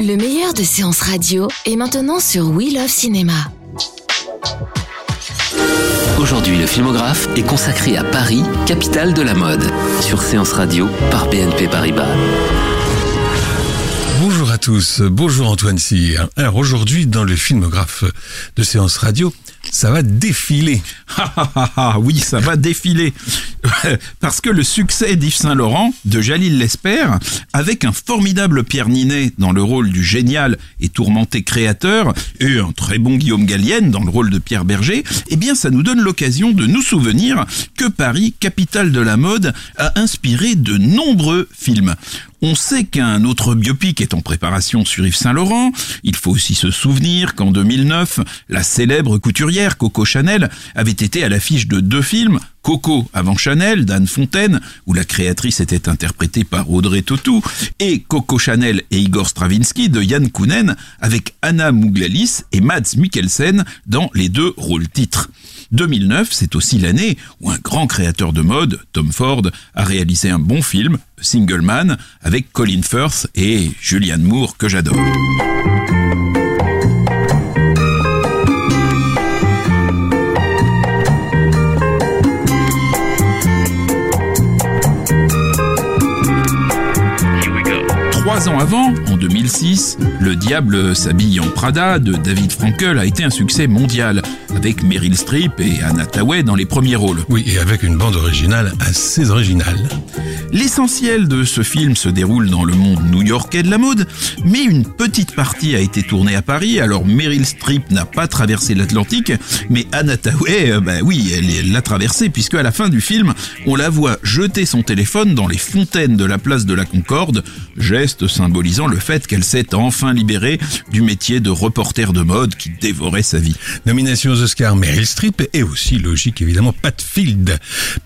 Le meilleur de séances radio est maintenant sur We Love Cinéma. Aujourd'hui, le filmographe est consacré à Paris, capitale de la mode, sur Séance Radio par BNP Paribas. Bonjour à tous, bonjour Antoine Cyr. Alors aujourd'hui, dans le filmographe de Séance Radio, ça va défiler. Ah, ah, ah, oui, ça va défiler. Parce que le succès d'Yves Saint-Laurent, de Jalil Lesper, avec un formidable Pierre Ninet dans le rôle du génial et tourmenté créateur, et un très bon Guillaume Gallienne dans le rôle de Pierre Berger, eh bien ça nous donne l'occasion de nous souvenir que Paris, capitale de la mode, a inspiré de nombreux films. On sait qu'un autre biopic est en préparation sur Yves Saint-Laurent. Il faut aussi se souvenir qu'en 2009, la célèbre couturière Coco Chanel avait été à l'affiche de deux films, Coco avant Chanel d'Anne Fontaine, où la créatrice était interprétée par Audrey Tautou, et Coco Chanel et Igor Stravinsky de Yann Kounen avec Anna Mouglalis et Mads Mikkelsen dans les deux rôles titres. 2009, c'est aussi l'année où un grand créateur de mode, Tom Ford, a réalisé un bon film, Single Man, avec Colin Firth et Julianne Moore que j'adore. Ans avant, en 2006, Le Diable s'habille en Prada de David Frankel a été un succès mondial, avec Meryl Streep et Anna Tawai dans les premiers rôles. Oui, et avec une bande originale assez originale. L'essentiel de ce film se déroule dans le monde new-yorkais de la mode, mais une petite partie a été tournée à Paris, alors Meryl Streep n'a pas traversé l'Atlantique, mais Anna Tawai, euh, bah oui, elle l'a traversée, puisque à la fin du film, on la voit jeter son téléphone dans les fontaines de la place de la Concorde, geste symbolisant le fait qu'elle s'est enfin libérée du métier de reporter de mode qui dévorait sa vie. Nomination aux Oscars Meryl Streep et aussi logique évidemment Pat Field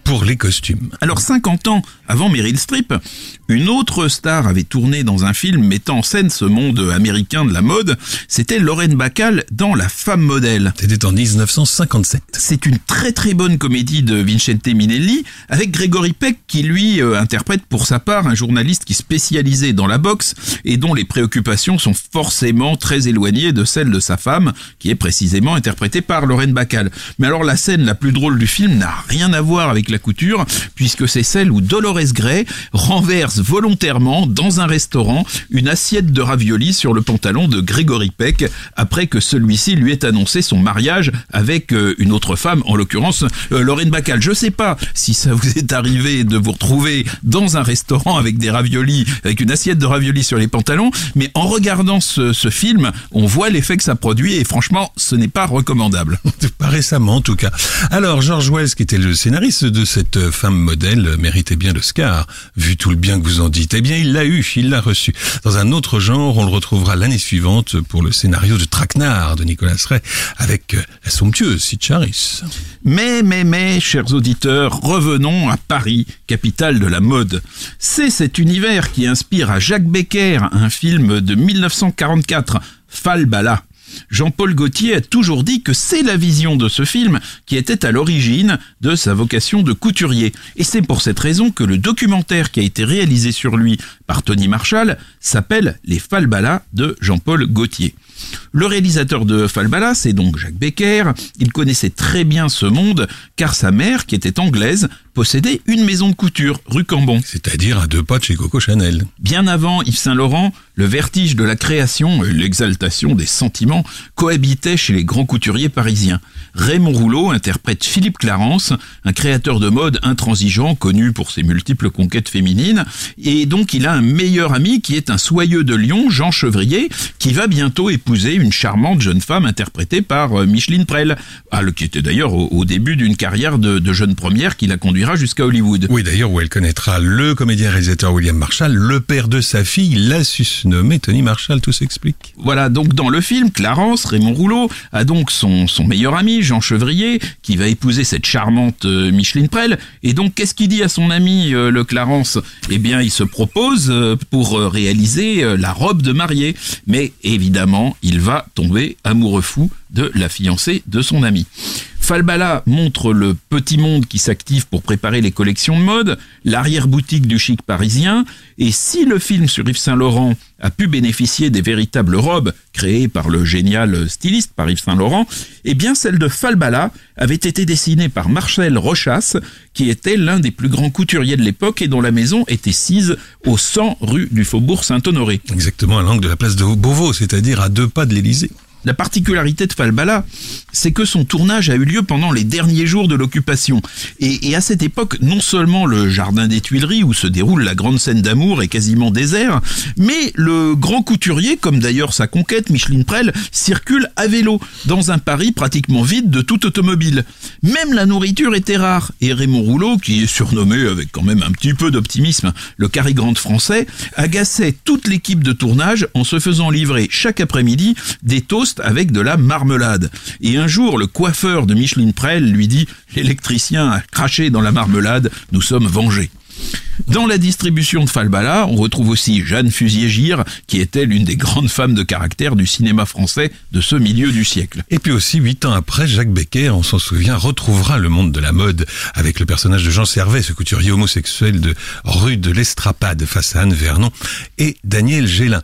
pour les costumes. Alors 50 ans avant Meryl Streep, une autre star avait tourné dans un film mettant en scène ce monde américain de la mode, c'était Lorraine Bacall dans La femme modèle. C'était en 1957. C'est une très très bonne comédie de Vincente Minelli avec Gregory Peck qui lui euh, interprète pour sa part un journaliste qui spécialisé dans la boxe et dont les préoccupations sont forcément très éloignées de celles de sa femme, qui est précisément interprétée par Lorraine Bacall. Mais alors la scène la plus drôle du film n'a rien à voir avec la couture, puisque c'est celle où Dolores Gray renverse volontairement dans un restaurant une assiette de raviolis sur le pantalon de Gregory Peck, après que celui-ci lui ait annoncé son mariage avec euh, une autre femme, en l'occurrence euh, Lorraine Bacall. Je sais pas si ça vous est arrivé de vous retrouver dans un restaurant avec des raviolis, avec une assiette de raviolis sur les pantalons, mais en regardant ce, ce film, on voit l'effet que ça produit et franchement, ce n'est pas recommandable. Pas récemment en tout cas. Alors George Wells, qui était le scénariste de cette femme modèle, méritait bien l'Oscar, vu tout le bien que vous en dites. Eh bien, il l'a eu, il l'a reçu. Dans un autre genre, on le retrouvera l'année suivante pour le scénario de Traquenard de Nicolas Ray avec la somptueuse Sitch Harris. Mais, mais, mais, chers auditeurs, revenons à Paris, capitale de la mode. C'est cet univers qui inspire à Jacques Becker un film de 1944, Falbala. Jean-Paul Gaultier a toujours dit que c'est la vision de ce film qui était à l'origine de sa vocation de couturier. Et c'est pour cette raison que le documentaire qui a été réalisé sur lui par Tony Marshall s'appelle Les Falbala de Jean-Paul Gaultier. Le réalisateur de Falbala, c'est donc Jacques Becker. Il connaissait très bien ce monde car sa mère, qui était anglaise, possédait une maison de couture rue Cambon. C'est-à-dire à deux pas de chez Coco Chanel. Bien avant Yves Saint-Laurent, le vertige de la création et l'exaltation des sentiments cohabitaient chez les grands couturiers parisiens. Raymond Rouleau interprète Philippe Clarence, un créateur de mode intransigeant connu pour ses multiples conquêtes féminines, et donc il a un meilleur ami qui est un soyeux de Lyon, Jean Chevrier, qui va bientôt épouser épouser une charmante jeune femme interprétée par euh, Micheline Prel, ah, qui était d'ailleurs au, début d'une carrière de, de, jeune première qui la conduira jusqu'à Hollywood. Oui, d'ailleurs, où elle connaîtra le comédien-réalisateur William Marshall, le père de sa fille, l'a nommé Tony Marshall, tout s'explique. Voilà, donc dans le film, Clarence, Raymond Rouleau, a donc son, son meilleur ami, Jean Chevrier, qui va épouser cette charmante euh, Micheline Prel. Et donc, qu'est-ce qu'il dit à son ami, euh, le Clarence? Eh bien, il se propose pour réaliser la robe de mariée. Mais évidemment, il va tomber amoureux fou de la fiancée de son ami. Falbala montre le petit monde qui s'active pour préparer les collections de mode, l'arrière-boutique du chic parisien, et si le film sur Yves Saint-Laurent a pu bénéficier des véritables robes créées par le génial styliste par Yves Saint-Laurent, eh bien celle de Falbala avait été dessinée par Marcel Rochas, qui était l'un des plus grands couturiers de l'époque et dont la maison était sise au 100 rue du Faubourg Saint-Honoré. Exactement à l'angle de la place de Beauvau, c'est-à-dire à deux pas de l'Élysée. La particularité de Falbala, c'est que son tournage a eu lieu pendant les derniers jours de l'occupation. Et, à cette époque, non seulement le jardin des Tuileries où se déroule la grande scène d'amour est quasiment désert, mais le grand couturier, comme d'ailleurs sa conquête, Micheline Prel, circule à vélo dans un Paris pratiquement vide de toute automobile. Même la nourriture était rare. Et Raymond Rouleau, qui est surnommé avec quand même un petit peu d'optimisme le Cary Grande français, agaçait toute l'équipe de tournage en se faisant livrer chaque après-midi des toasts avec de la marmelade. Et un jour, le coiffeur de Micheline Prel lui dit L'électricien a craché dans la marmelade, nous sommes vengés. Dans la distribution de Falbala, on retrouve aussi Jeanne Fusier-Gire, qui était l'une des grandes femmes de caractère du cinéma français de ce milieu du siècle. Et puis aussi, huit ans après, Jacques Becker, on s'en souvient, retrouvera le monde de la mode avec le personnage de Jean Servet, ce couturier homosexuel de rue de l'Estrapade face à Anne Vernon, et Daniel Gélin.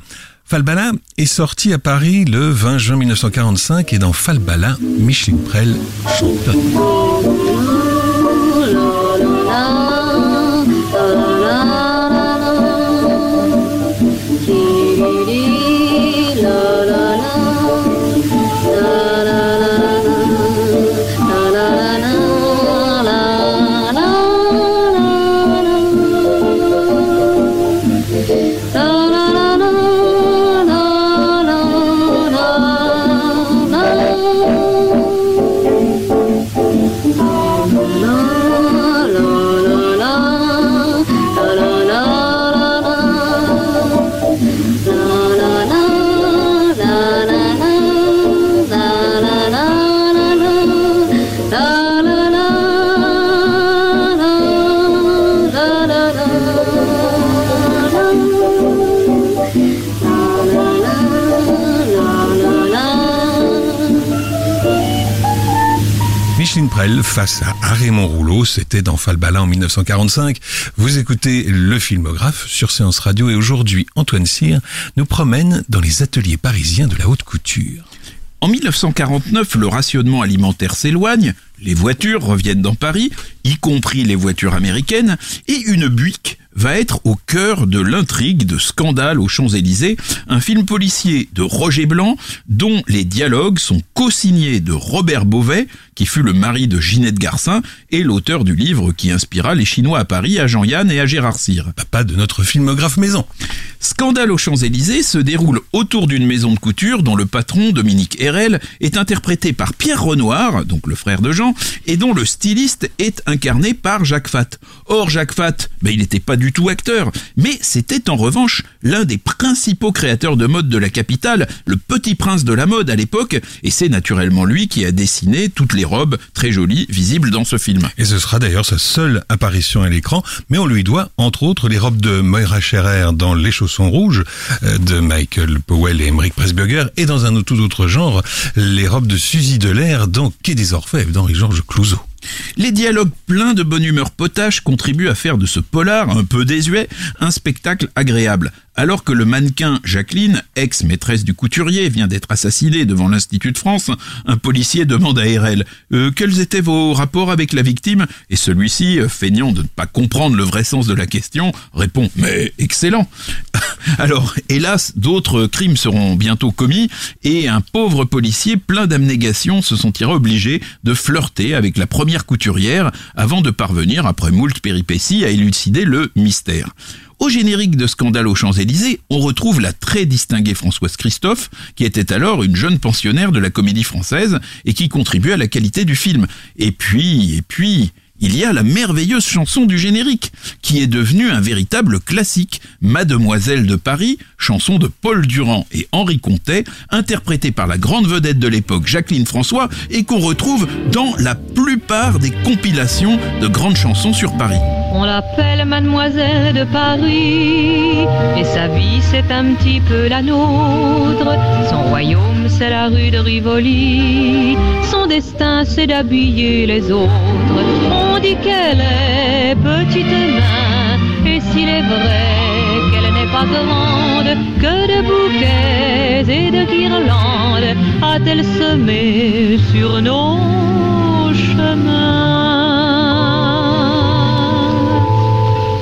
Falbala est sorti à Paris le 20 juin 1945 et dans Falbala, Micheline Prel chante. Dans Falbala en 1945. Vous écoutez le filmographe sur Séance Radio et aujourd'hui, Antoine Cyr nous promène dans les ateliers parisiens de la haute couture. En 1949, le rationnement alimentaire s'éloigne, les voitures reviennent dans Paris, y compris les voitures américaines, et une Buick va être au cœur de l'intrigue de Scandale aux Champs-Élysées, un film policier de Roger Blanc dont les dialogues sont co-signés de Robert Beauvais, qui fut le mari de Ginette Garcin et l'auteur du livre qui inspira les Chinois à Paris à Jean-Yann et à Gérard Cyr. Papa de notre filmographe maison. Scandale aux Champs-Élysées se déroule autour d'une maison de couture dont le patron, Dominique Herrel, est interprété par Pierre Renoir, donc le frère de Jean, et dont le styliste est incarné par Jacques Fat. Or, Jacques Fat, ben, il n'était pas du tout acteur, mais c'était en revanche l'un des principaux créateurs de mode de la capitale, le petit prince de la mode à l'époque, et c'est naturellement lui qui a dessiné toutes les robes très jolies visibles dans ce film. Et ce sera d'ailleurs sa seule apparition à l'écran, mais on lui doit entre autres les robes de Moira Scherer dans Les chaussons rouges euh, de Michael Powell et Emmerich Pressburger, et dans un tout autre genre, les robes de Suzy Delair dans Quai des Orfèvres Clouzot. Les dialogues pleins de bonne humeur potache contribuent à faire de ce polar, un peu désuet, un spectacle agréable. Alors que le mannequin Jacqueline, ex-maîtresse du couturier, vient d'être assassinée devant l'Institut de France, un policier demande à RL euh, quels étaient vos rapports avec la victime? Et celui-ci, euh, feignant de ne pas comprendre le vrai sens de la question, répond Mais excellent Alors, hélas, d'autres crimes seront bientôt commis et un pauvre policier plein d'abnégation se sentira obligé de flirter avec la première couturière avant de parvenir, après moult péripéties, à élucider le mystère. Au générique de Scandale aux Champs-Élysées, on retrouve la très distinguée Françoise Christophe, qui était alors une jeune pensionnaire de la comédie française et qui contribuait à la qualité du film. Et puis, et puis, il y a la merveilleuse chanson du générique, qui est devenue un véritable classique, Mademoiselle de Paris, chanson de Paul Durand et Henri Comtet, interprétée par la grande vedette de l'époque Jacqueline François et qu'on retrouve dans la plupart des compilations de grandes chansons sur Paris. On l'appelle Mademoiselle de Paris, et sa vie c'est un petit peu la nôtre. Son royaume c'est la rue de Rivoli, son destin c'est d'habiller les autres. On dit qu'elle est petite main, et s'il est vrai qu'elle n'est pas grande, que de bouquets et de guirlandes a-t-elle semé sur nos chemins.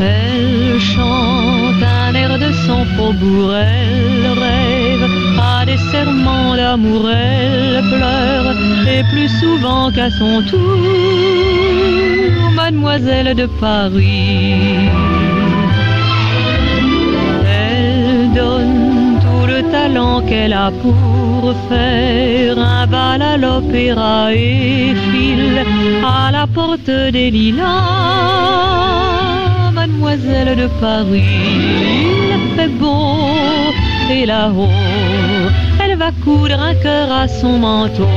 Elle chante un air de son faubourg, elle rêve à des serments d'amour, elle pleure, et plus souvent qu'à son tour, mademoiselle de Paris. Elle donne tout le talent qu'elle a pour faire un bal à l'opéra et file à la porte des lilas. Mademoiselle de Paris, il fait beau et là-haut, elle va coudre un cœur à son manteau.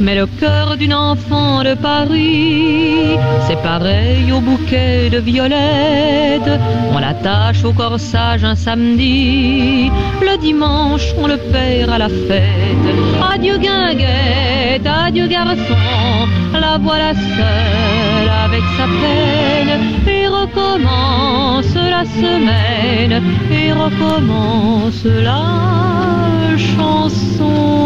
Mais le cœur d'une enfant de Paris, c'est pareil au bouquet de violettes. On l'attache au corsage un samedi, le dimanche on le perd à la fête. Adieu guinguette, adieu garçon, la voilà seule avec sa peine. Et recommence la semaine, et recommence la chanson.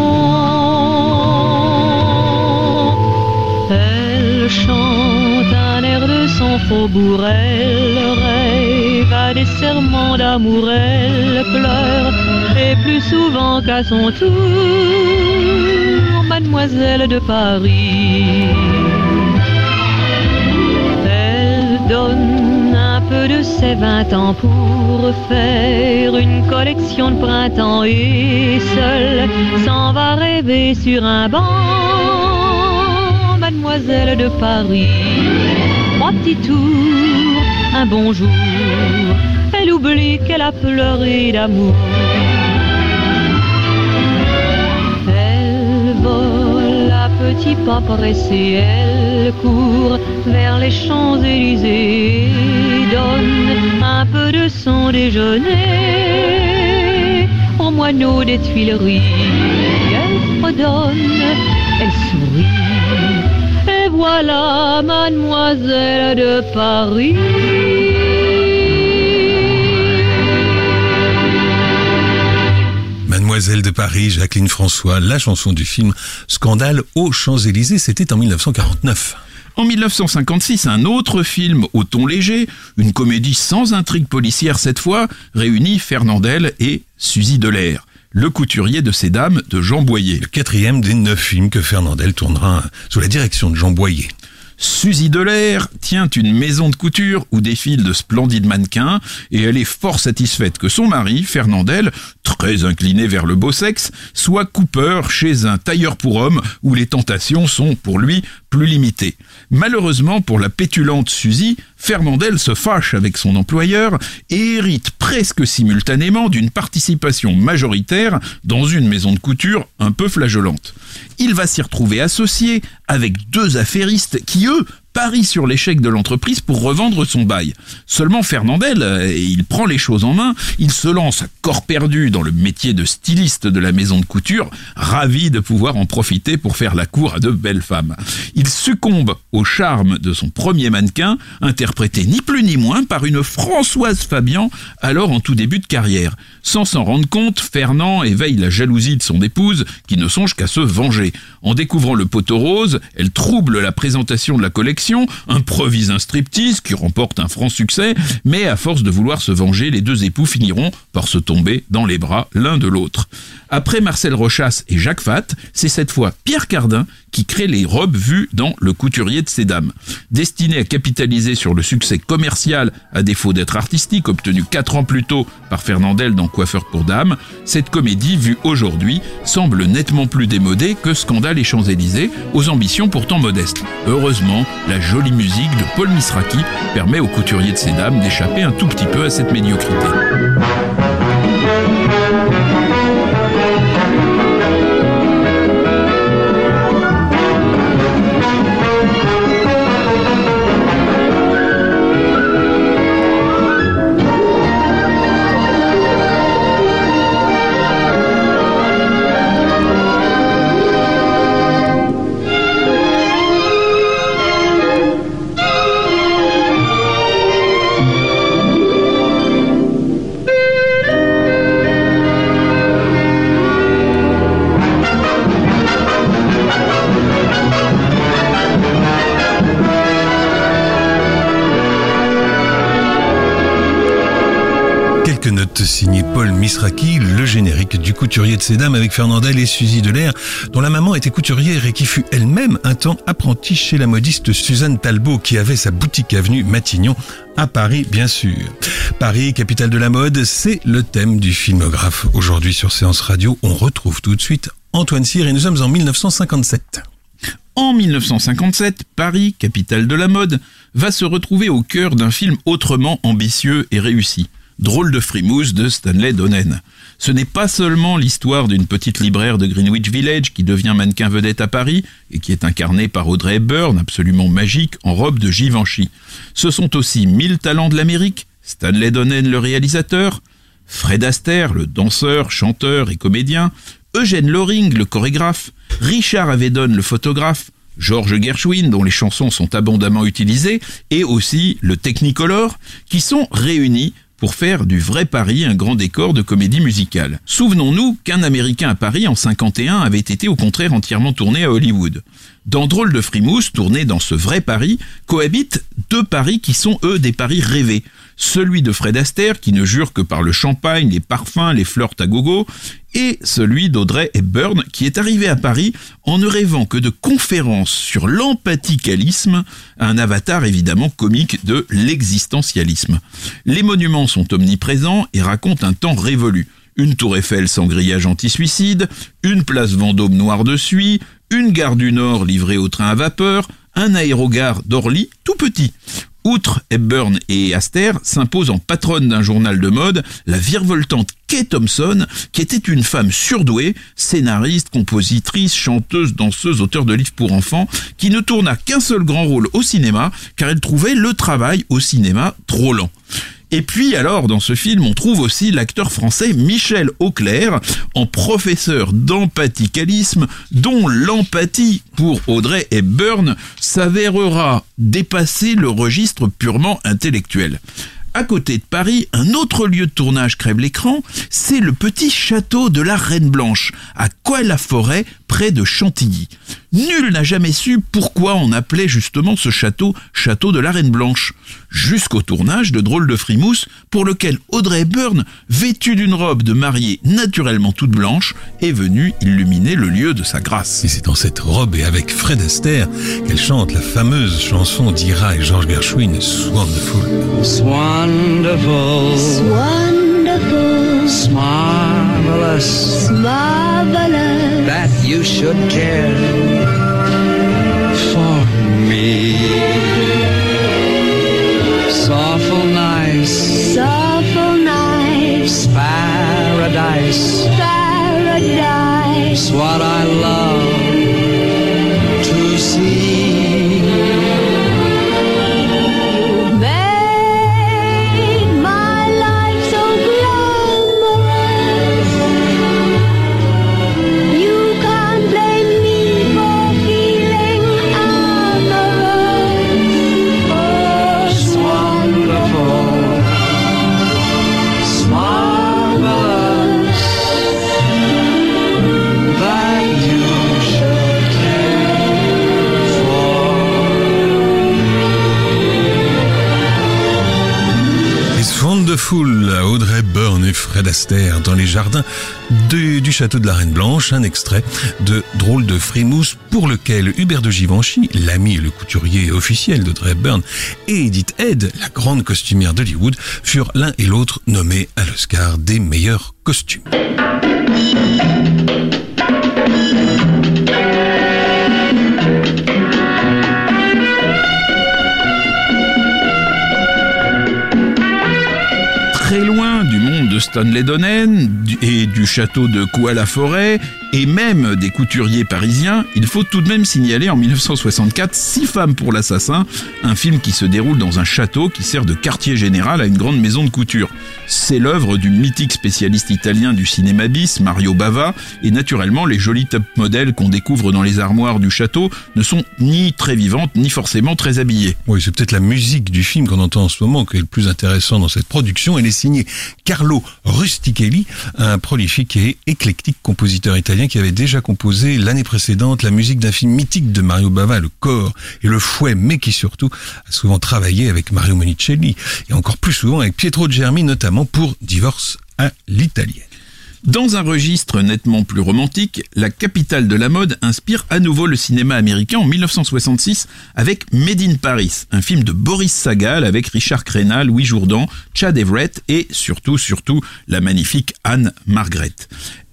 Chante un air de son faubourg, elle rêve à des serments d'amour, elle pleure, et plus souvent qu'à son tour, mademoiselle de Paris. Elle donne un peu de ses vingt ans pour faire une collection de printemps et seule s'en va rêver sur un banc, de Paris. Trois petits tours, un bonjour, elle oublie qu'elle a pleuré d'amour. Elle vole à petits pas pressés, elle court vers les Champs-Élysées, donne un peu de son déjeuner aux moineaux des Tuileries. Elle fredonne, elle sourit, voilà mademoiselle de Paris. Mademoiselle de Paris, Jacqueline François, la chanson du film Scandale aux Champs-Élysées, c'était en 1949. En 1956, un autre film au ton léger, une comédie sans intrigue policière cette fois, réunit Fernandel et Suzy Delair, le couturier de ces dames de Jean Boyer. Le quatrième des neuf films que Fernandel tournera sous la direction de Jean Boyer. Suzy Delair tient une maison de couture où défilent de splendides mannequins et elle est fort satisfaite que son mari, Fernandel, très incliné vers le beau sexe, soit coupeur chez un tailleur pour hommes où les tentations sont pour lui plus limitées. Malheureusement pour la pétulante Suzy, Fernandel se fâche avec son employeur et hérite presque simultanément d'une participation majoritaire dans une maison de couture un peu flageolante. Il va s'y retrouver associé avec deux affairistes qui, eux, parient sur l'échec de l'entreprise pour revendre son bail. Seulement Fernandel, euh, il prend les choses en main, il se lance à corps perdu dans le métier de styliste de la maison de couture, ravi de pouvoir en profiter pour faire la cour à de belles femmes. Il succombe au charme de son premier mannequin, interprété ni plus ni moins par une Françoise Fabian, alors en tout début de carrière. Sans s'en rendre compte, Fernand éveille la jalousie de son épouse, qui ne songe qu'à se venger. En découvrant le poteau rose, elle trouble la présentation de la collection, improvise un striptease qui remporte un franc succès, mais à force de vouloir se venger, les deux époux finiront par se tomber dans les bras l'un de l'autre. Après Marcel Rochas et Jacques Fatt, c'est cette fois Pierre Cardin qui crée les robes vues dans Le couturier de ces dames. Destinée à capitaliser sur le succès commercial à défaut d'être artistique obtenu 4 ans plus tôt par Fernandel dans Coiffeur pour dames, cette comédie vue aujourd'hui semble nettement plus démodée que Scandale et Champs-Élysées aux ambitions pourtant modestes. Heureusement, la jolie musique de Paul Misraki permet au couturier de ces dames d'échapper un tout petit peu à cette médiocrité. Signées Paul Misraki, le générique du couturier de ces dames avec Fernandel et Suzy Delair, dont la maman était couturière et qui fut elle-même un temps apprentie chez la modiste Suzanne Talbot qui avait sa boutique avenue Matignon à Paris, bien sûr. Paris, capitale de la mode, c'est le thème du filmographe. Aujourd'hui sur Séance Radio, on retrouve tout de suite Antoine Cyr et nous sommes en 1957. En 1957, Paris, capitale de la mode, va se retrouver au cœur d'un film autrement ambitieux et réussi. Drôle de frimousse de Stanley Donen. Ce n'est pas seulement l'histoire d'une petite libraire de Greenwich Village qui devient mannequin vedette à Paris et qui est incarnée par Audrey Hepburn, absolument magique, en robe de Givenchy. Ce sont aussi mille talents de l'Amérique, Stanley Donen le réalisateur, Fred Astaire le danseur, chanteur et comédien, Eugène Loring le chorégraphe, Richard Avedon le photographe, George Gershwin, dont les chansons sont abondamment utilisées, et aussi le Technicolor, qui sont réunis pour faire du vrai Paris un grand décor de comédie musicale. Souvenons-nous qu'un Américain à Paris en 51 avait été au contraire entièrement tourné à Hollywood. Dans Drôle de Frimousse, tourné dans ce vrai Paris, cohabitent deux Paris qui sont eux des Paris rêvés. Celui de Fred Astaire qui ne jure que par le champagne, les parfums, les fleurs à et celui d'Audrey Hepburn qui est arrivé à Paris en ne rêvant que de conférences sur l'empathicalisme, un avatar évidemment comique de l'existentialisme. Les monuments sont omniprésents et racontent un temps révolu. Une tour Eiffel sans grillage anti-suicide, une place Vendôme noire de suie, une gare du Nord livrée au train à vapeur, un aérogare d'Orly tout petit. Outre Hepburn et Aster, s'impose en patronne d'un journal de mode la virevoltante Kay Thompson, qui était une femme surdouée, scénariste, compositrice, chanteuse, danseuse, auteur de livres pour enfants, qui ne tourna qu'un seul grand rôle au cinéma, car elle trouvait le travail au cinéma trop lent. Et puis alors, dans ce film, on trouve aussi l'acteur français Michel Auclair en professeur d'empathicalisme, dont l'empathie pour Audrey Hepburn s'avérera dépasser le registre purement intellectuel. À côté de Paris, un autre lieu de tournage crève l'écran, c'est le petit château de la Reine Blanche, à Coë-la-Forêt, près de Chantilly. Nul n'a jamais su pourquoi on appelait justement ce château Château de la Reine Blanche, jusqu'au tournage de Drôle de Frimousse, pour lequel Audrey Hepburn, vêtue d'une robe de mariée naturellement toute blanche, est venue illuminer le lieu de sa grâce. Et c'est dans cette robe et avec Fred Astaire qu'elle chante la fameuse chanson d'Ira et George Gershwin, Wonderful. Wonderful, wonderful, marvelous, marvelous, that you should care for me. Dans les jardins du, château de la Reine Blanche, un extrait de Drôle de frimousse pour lequel Hubert de Givenchy, l'ami et le couturier officiel d'Audrey Byrne, et Edith Head, la grande costumière d'Hollywood, furent l'un et l'autre nommés à l'Oscar des meilleurs costumes. De Stanley Donen et du château de Couat-la-Forêt et même des couturiers parisiens, il faut tout de même signaler en 1964 Six femmes pour l'assassin, un film qui se déroule dans un château qui sert de quartier général à une grande maison de couture. C'est l'œuvre du mythique spécialiste italien du cinéma bis, Mario Bava, et naturellement les jolis top modèles qu'on découvre dans les armoires du château ne sont ni très vivantes ni forcément très habillées. Oui, c'est peut-être la musique du film qu'on entend en ce moment qui est le plus intéressant dans cette production. Elle est signée Carlo Rustichelli, un prolifique et éclectique compositeur italien qui avait déjà composé l'année précédente la musique d'un film mythique de Mario Bava, Le corps et le fouet, mais qui surtout a souvent travaillé avec Mario Monicelli et encore plus souvent avec Pietro Germi, notamment pour Divorce à l'italienne. Dans un registre nettement plus romantique, la capitale de la mode inspire à nouveau le cinéma américain en 1966 avec Made in Paris, un film de Boris Sagal avec Richard Crenna, Louis Jourdan, Chad Everett et surtout, surtout, la magnifique Anne Margaret.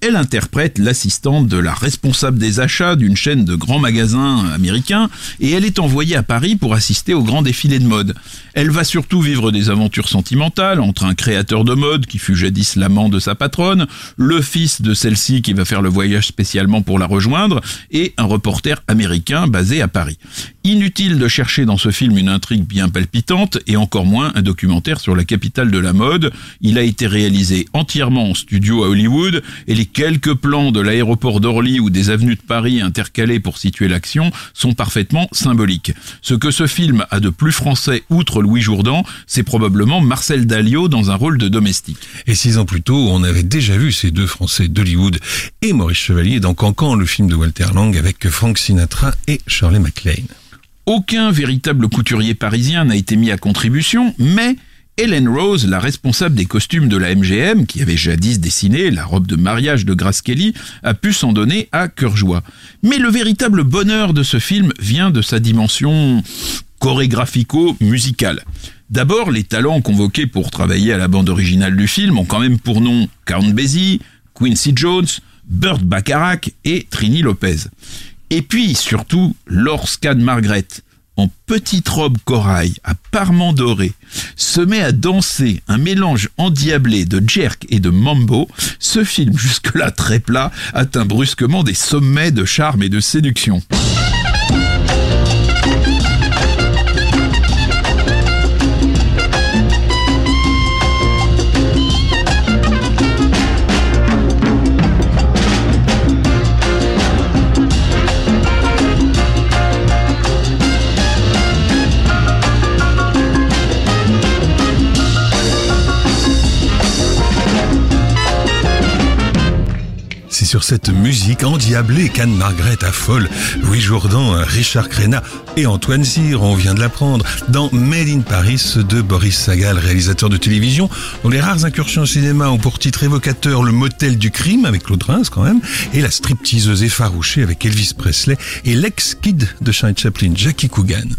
Elle interprète l'assistante de la responsable des achats d'une chaîne de grands magasins américains et elle est envoyée à Paris pour assister au grand défilé de mode. Elle va surtout vivre des aventures sentimentales entre un créateur de mode qui fut jadis l'amant de sa patronne, le fils de celle-ci qui va faire le voyage spécialement pour la rejoindre et un reporter américain basé à Paris. Inutile de chercher dans ce film une intrigue bien palpitante et encore moins un documentaire sur la capitale de la mode. Il a été réalisé entièrement en studio à Hollywood et les quelques plans de l'aéroport d'Orly ou des avenues de Paris intercalés pour situer l'action sont parfaitement symboliques. Ce que ce film a de plus français outre Louis Jourdan, c'est probablement Marcel Dalio dans un rôle de domestique. Et six ans plus tôt, on avait déjà vu ces deux Français d'Hollywood et Maurice Chevalier dans Cancan, le film de Walter Lang avec Frank Sinatra et Shirley MacLaine. Aucun véritable couturier parisien n'a été mis à contribution, mais Helen Rose, la responsable des costumes de la MGM, qui avait jadis dessiné la robe de mariage de Grace Kelly, a pu s'en donner à cœur joie. Mais le véritable bonheur de ce film vient de sa dimension chorégraphico-musicale. D'abord, les talents convoqués pour travailler à la bande originale du film ont quand même pour nom Count Basie, Quincy Jones, Burt Bacharach et Trini Lopez. Et puis, surtout, lorsqu'Anne Margaret, en petite robe corail à parements dorés, se met à danser un mélange endiablé de jerk et de mambo, ce film jusque-là très plat atteint brusquement des sommets de charme et de séduction. C'est sur cette musique endiablée qu'Anne Margaret affole Louis Jourdan, Richard Crenna et Antoine Cyr, on vient de l'apprendre, dans Made in Paris de Boris Sagal, réalisateur de télévision, dont les rares incursions au cinéma ont pour titre évocateur Le motel du crime avec Claude Reims quand même, et La stripteaseuse effarouchée avec Elvis Presley et l'ex-kid de Charlie Chaplin, Jackie Coogan.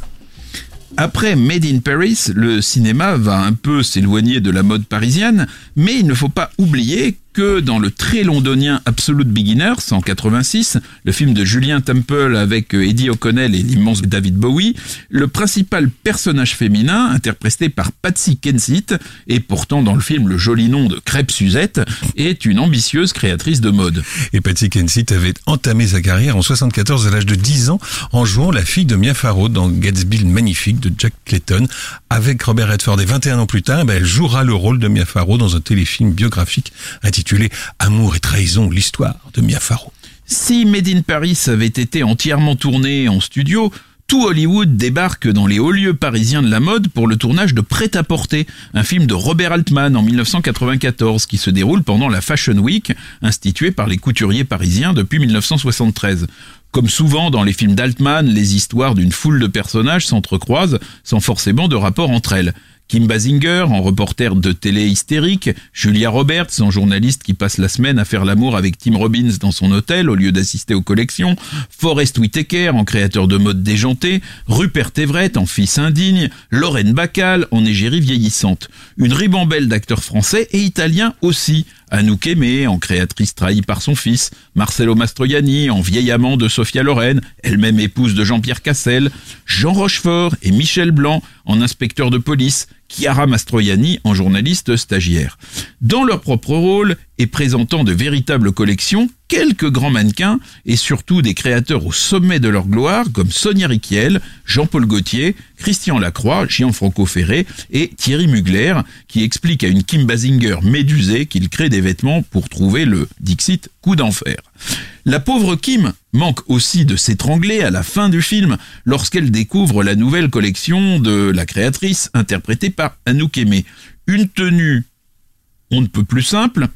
Après Made in Paris, le cinéma va un peu s'éloigner de la mode parisienne, mais il ne faut pas oublier que dans le très londonien Absolute Beginners, en 86, le film de Julien Temple avec euh, Eddie O'Connell et l'immense David Bowie, le principal personnage féminin, interprété par Patsy Kensit, et pourtant dans le film le joli nom de Crêpe Suzette, est une ambitieuse créatrice de mode. Et Patsy Kensit avait entamé sa carrière en 74 à l'âge de 10 ans en jouant la fille de Mia Farrow dans Gatsby le magnifique de Jack Clayton avec Robert Redford. Et 21 ans plus tard, ben, elle jouera le rôle de Mia Farrow dans un téléfilm biographique intitulé Amour et trahison, l'histoire de Mia Farrow. Si Made in Paris avait été entièrement tourné en studio, tout Hollywood débarque dans les hauts lieux parisiens de la mode pour le tournage de Prêt-à-porter, un film de Robert Altman en 1994 qui se déroule pendant la Fashion Week, instituée par les couturiers parisiens depuis 1973. Comme souvent dans les films d'Altman, les histoires d'une foule de personnages s'entrecroisent sans forcément de rapport entre elles. Kim Basinger en reporter de télé hystérique, Julia Roberts en journaliste qui passe la semaine à faire l'amour avec Tim Robbins dans son hôtel au lieu d'assister aux collections, Forrest Whitaker en créateur de mode déjanté, Rupert Everett en fils indigne, Lorraine Bacal en égérie vieillissante. Une ribambelle d'acteurs français et italiens aussi, Anouk Aimé en créatrice trahie par son fils, Marcello Mastroianni en vieil amant de Sophia Loren, elle-même épouse de Jean-Pierre Cassel, Jean Rochefort et Michel Blanc en inspecteur de police, Chiara Mastroianni en journaliste stagiaire. Dans leur propre rôle et présentant de véritables collections, quelques grands mannequins et surtout des créateurs au sommet de leur gloire comme Sonia Riquiel, Jean-Paul Gaultier, Christian Lacroix, Gianfranco Ferré et Thierry Mugler qui explique à une Kim Basinger médusée qu'il crée des vêtements pour trouver le Dixit coup d'enfer. La pauvre Kim manque aussi de s'étrangler à la fin du film lorsqu'elle découvre la nouvelle collection de la créatrice interprétée par Anouk Aimé. Une tenue on ne peut plus simple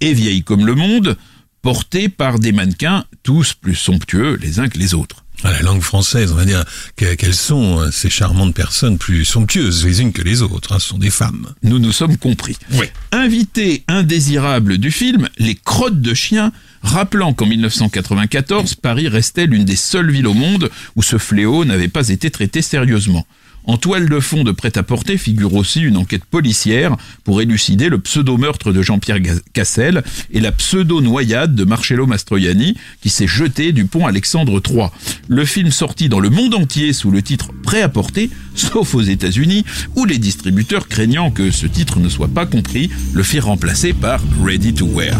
et vieille comme le monde, portée par des mannequins tous plus somptueux les uns que les autres. À la langue française, on va dire que- qu'elles sont euh, ces charmantes personnes plus somptueuses les unes que les autres. hein, ce sont des femmes. Nous nous sommes compris. Oui. Invité indésirable du film, les crottes de chiens, rappelant qu'en 1994, Paris restait l'une des seules villes au monde où ce fléau n'avait pas été traité sérieusement. En toile de fond de prêt-à-porter figure aussi une enquête policière pour élucider le pseudo-meurtre de Jean-Pierre Cassel et la pseudo-noyade de Marcello Mastroianni qui s'est jeté du pont Alexandre III. Le film sorti dans le monde entier sous le titre Prêt-à-porter, sauf aux États-Unis où les distributeurs craignant que ce titre ne soit pas compris le firent remplacer par Ready to Wear.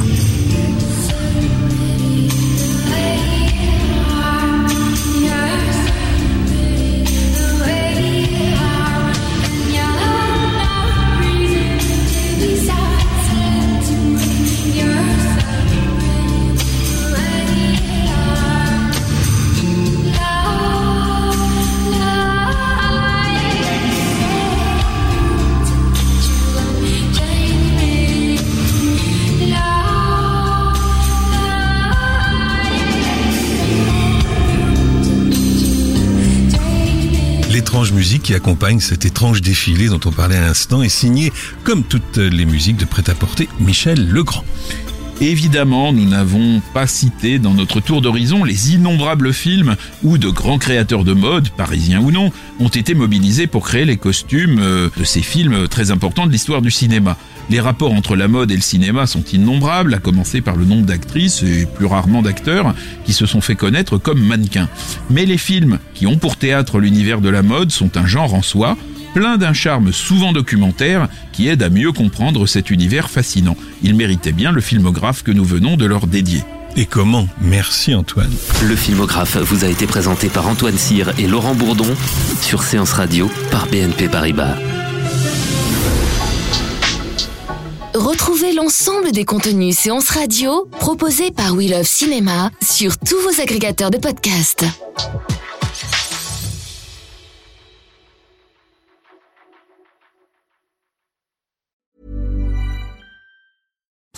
Musique qui accompagne cet étrange défilé dont on parlait à l'instant est signée, comme toutes les musiques de prêt-à-porter, Michel Legrand. Évidemment, nous n'avons pas cité dans notre tour d'horizon les innombrables films où de grands créateurs de mode, parisiens ou non, ont été mobilisés pour créer les costumes euh, de ces films très importants de l'histoire du cinéma. Les rapports entre la mode et le cinéma sont innombrables, à commencer par le nombre d'actrices et plus rarement d'acteurs qui se sont fait connaître comme mannequins. Mais les films qui ont pour théâtre l'univers de la mode sont un genre en soi, plein d'un charme souvent documentaire qui aide à mieux comprendre cet univers fascinant. Il méritait bien le filmographe que nous venons de leur dédier. Et comment Merci Antoine. Le filmographe vous a été présenté par Antoine Cyr et Laurent Bourdon sur Séance Radio par BNP Paribas. Retrouvez l'ensemble des contenus séances radio proposés par We Love Cinéma sur tous vos agrégateurs de podcasts.